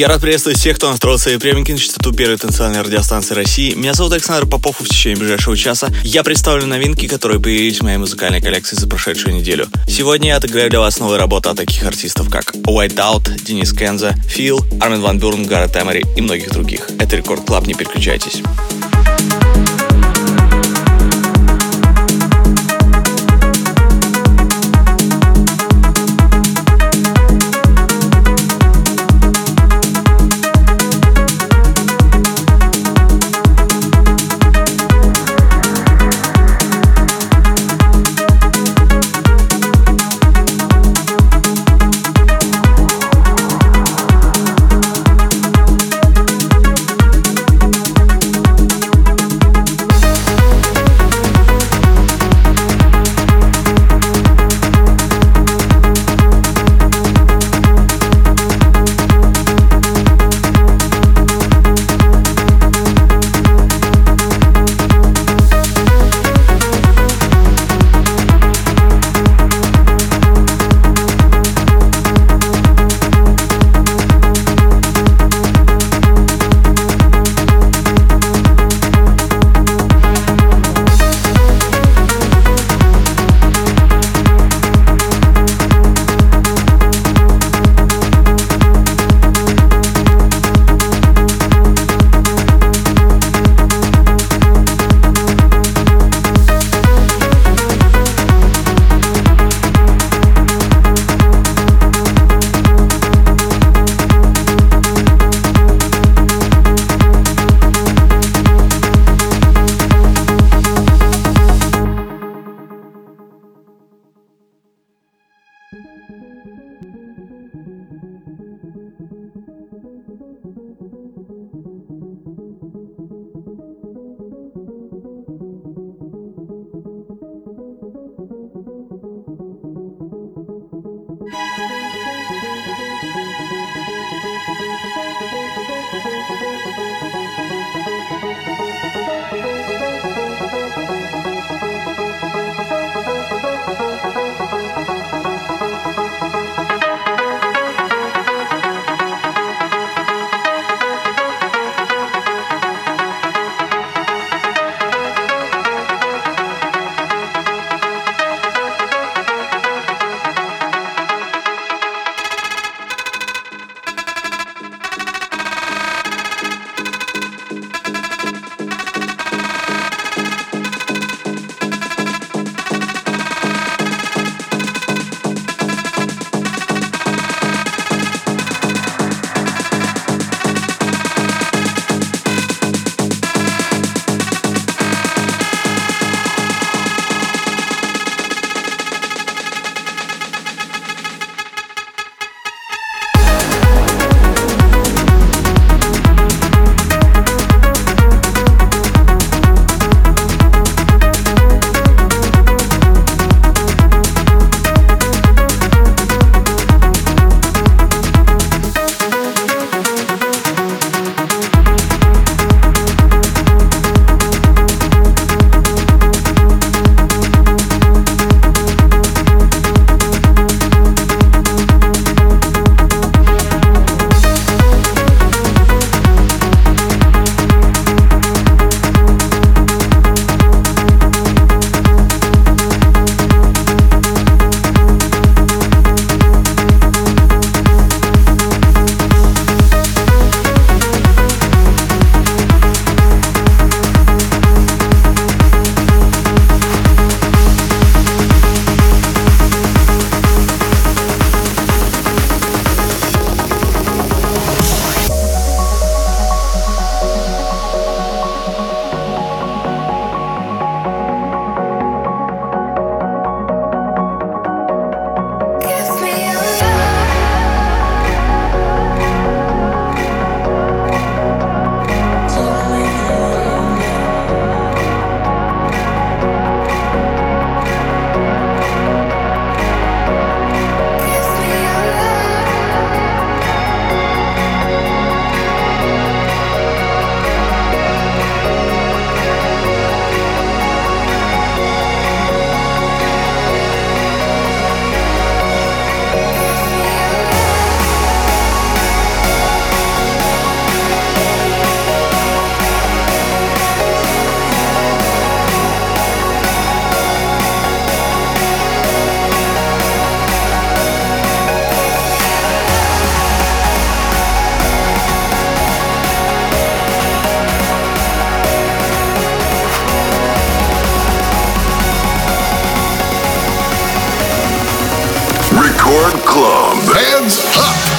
Я рад приветствовать всех, кто настроил свои приемники на частоту первой танцевальной радиостанции России. Меня зовут Александр Попов, и в течение ближайшего часа я представлю новинки, которые появились в моей музыкальной коллекции за прошедшую неделю. Сегодня я отыграю для вас новые работы от таких артистов, как White Out, Денис Кенза, Фил, Армин Ван Бюрн, Гаррет Эмери и многих других. Это Рекорд Клаб, не переключайтесь. Club. Hands up!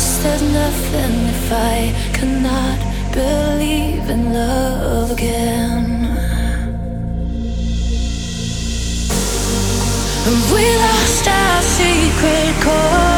guess as nothing if I cannot believe in love again. We lost our secret code.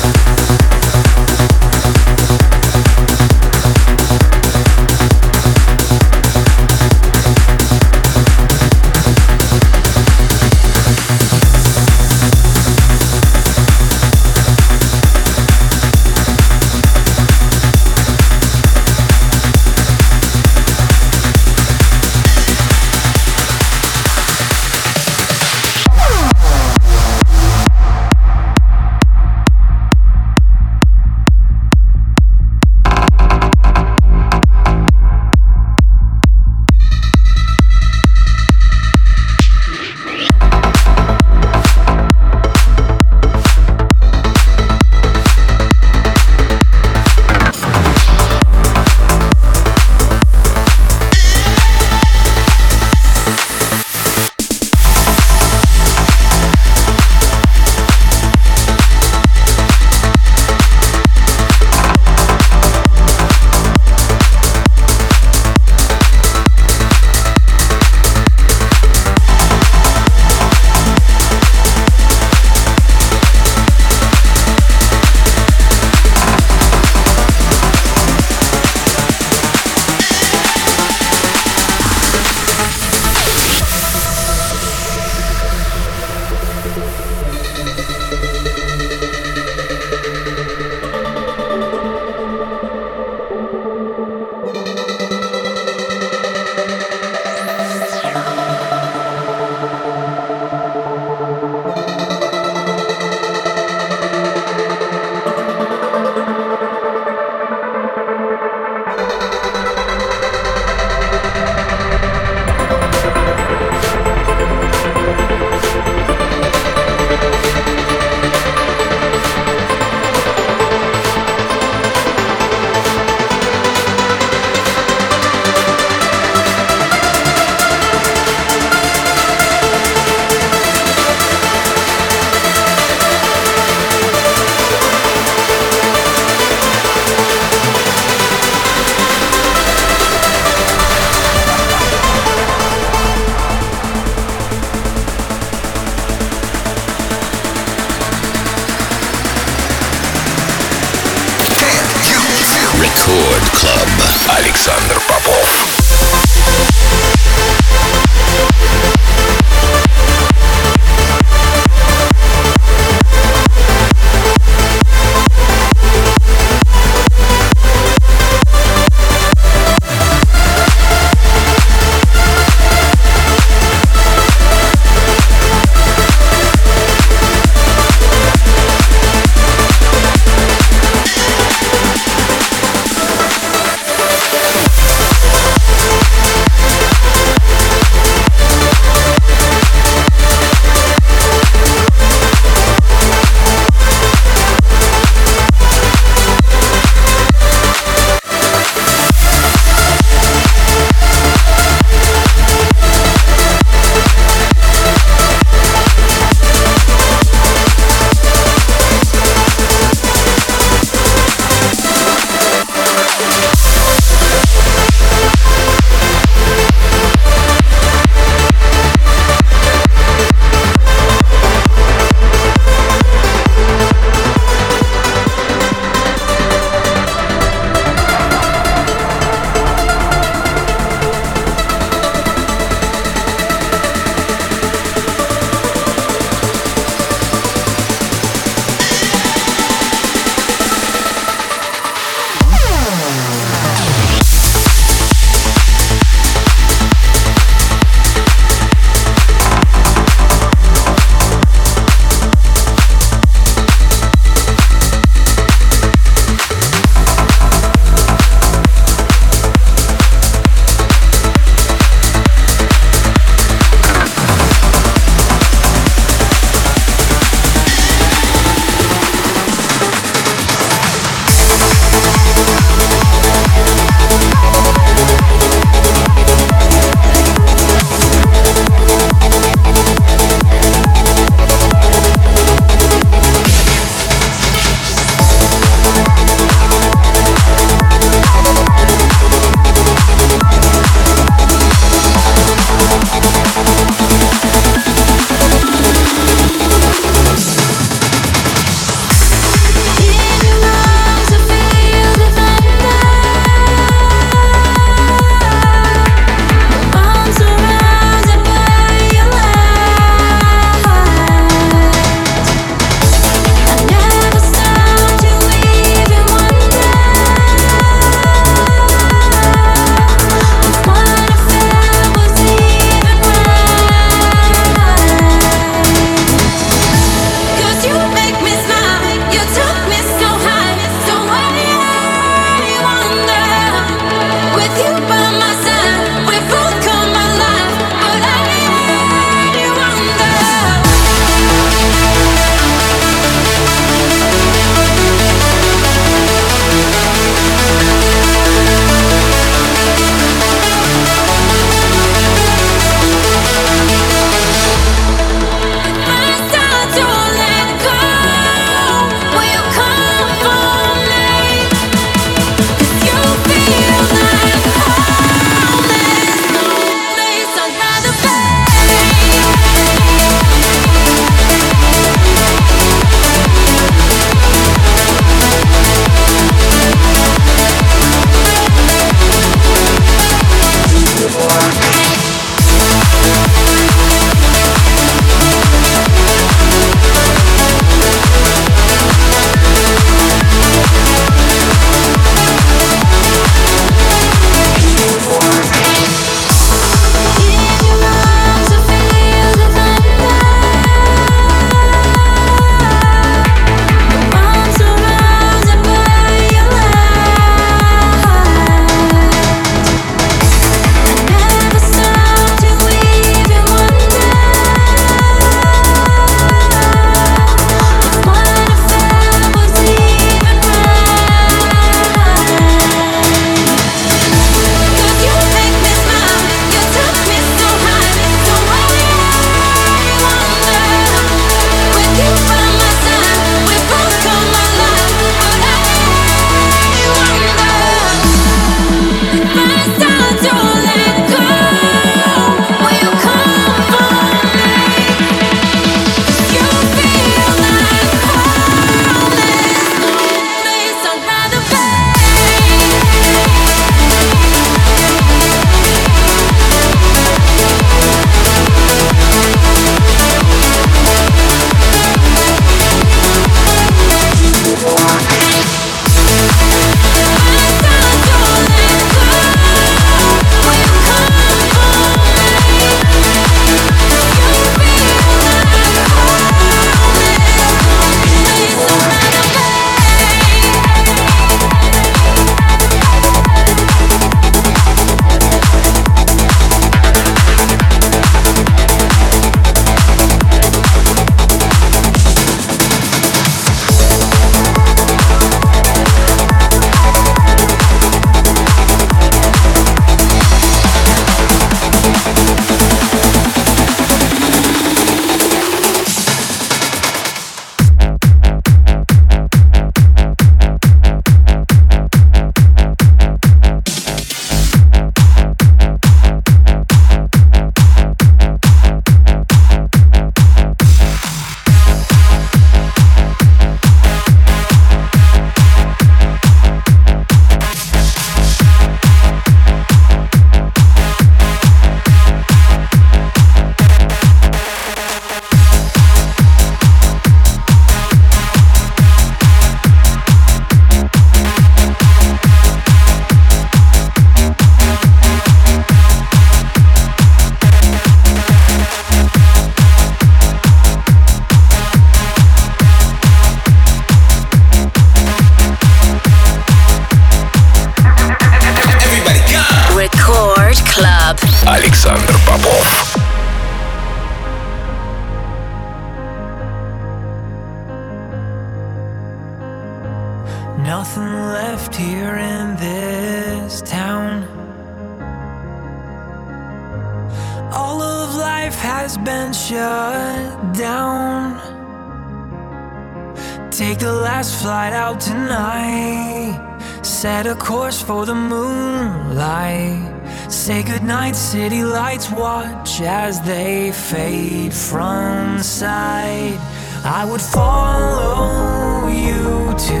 A course for the moonlight. Say goodnight, city lights. Watch as they fade from sight. I would follow you to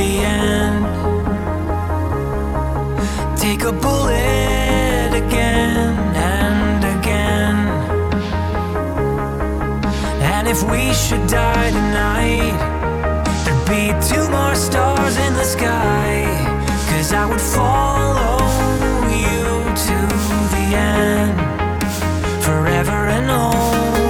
the end. Take a bullet again and again. And if we should die tonight, there'd be two more stars in the sky. Cause I would follow you to the end. Forever and always.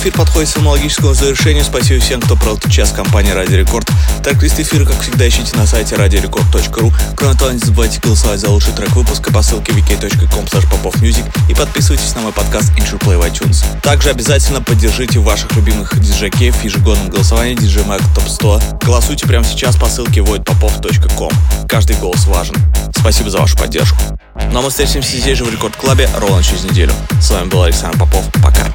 Эфир подходит к своему логическому завершению. Спасибо всем, кто провел этот час компании Радио Рекорд. Трек-лист эфира, как всегда, ищите на сайте radiorecord.ru. Кроме того, не забывайте голосовать за лучший трек выпуска по ссылке wiki.com и подписывайтесь на мой подкаст Intro Play в iTunes. Также обязательно поддержите ваших любимых диджей в ежегодном голосовании DJ Mag Top 100. Голосуйте прямо сейчас по ссылке voidpopov.com. Каждый голос важен. Спасибо за вашу поддержку. Ну а мы встретимся здесь же в Рекорд Клабе ровно через неделю. С вами был Александр Попов. Пока.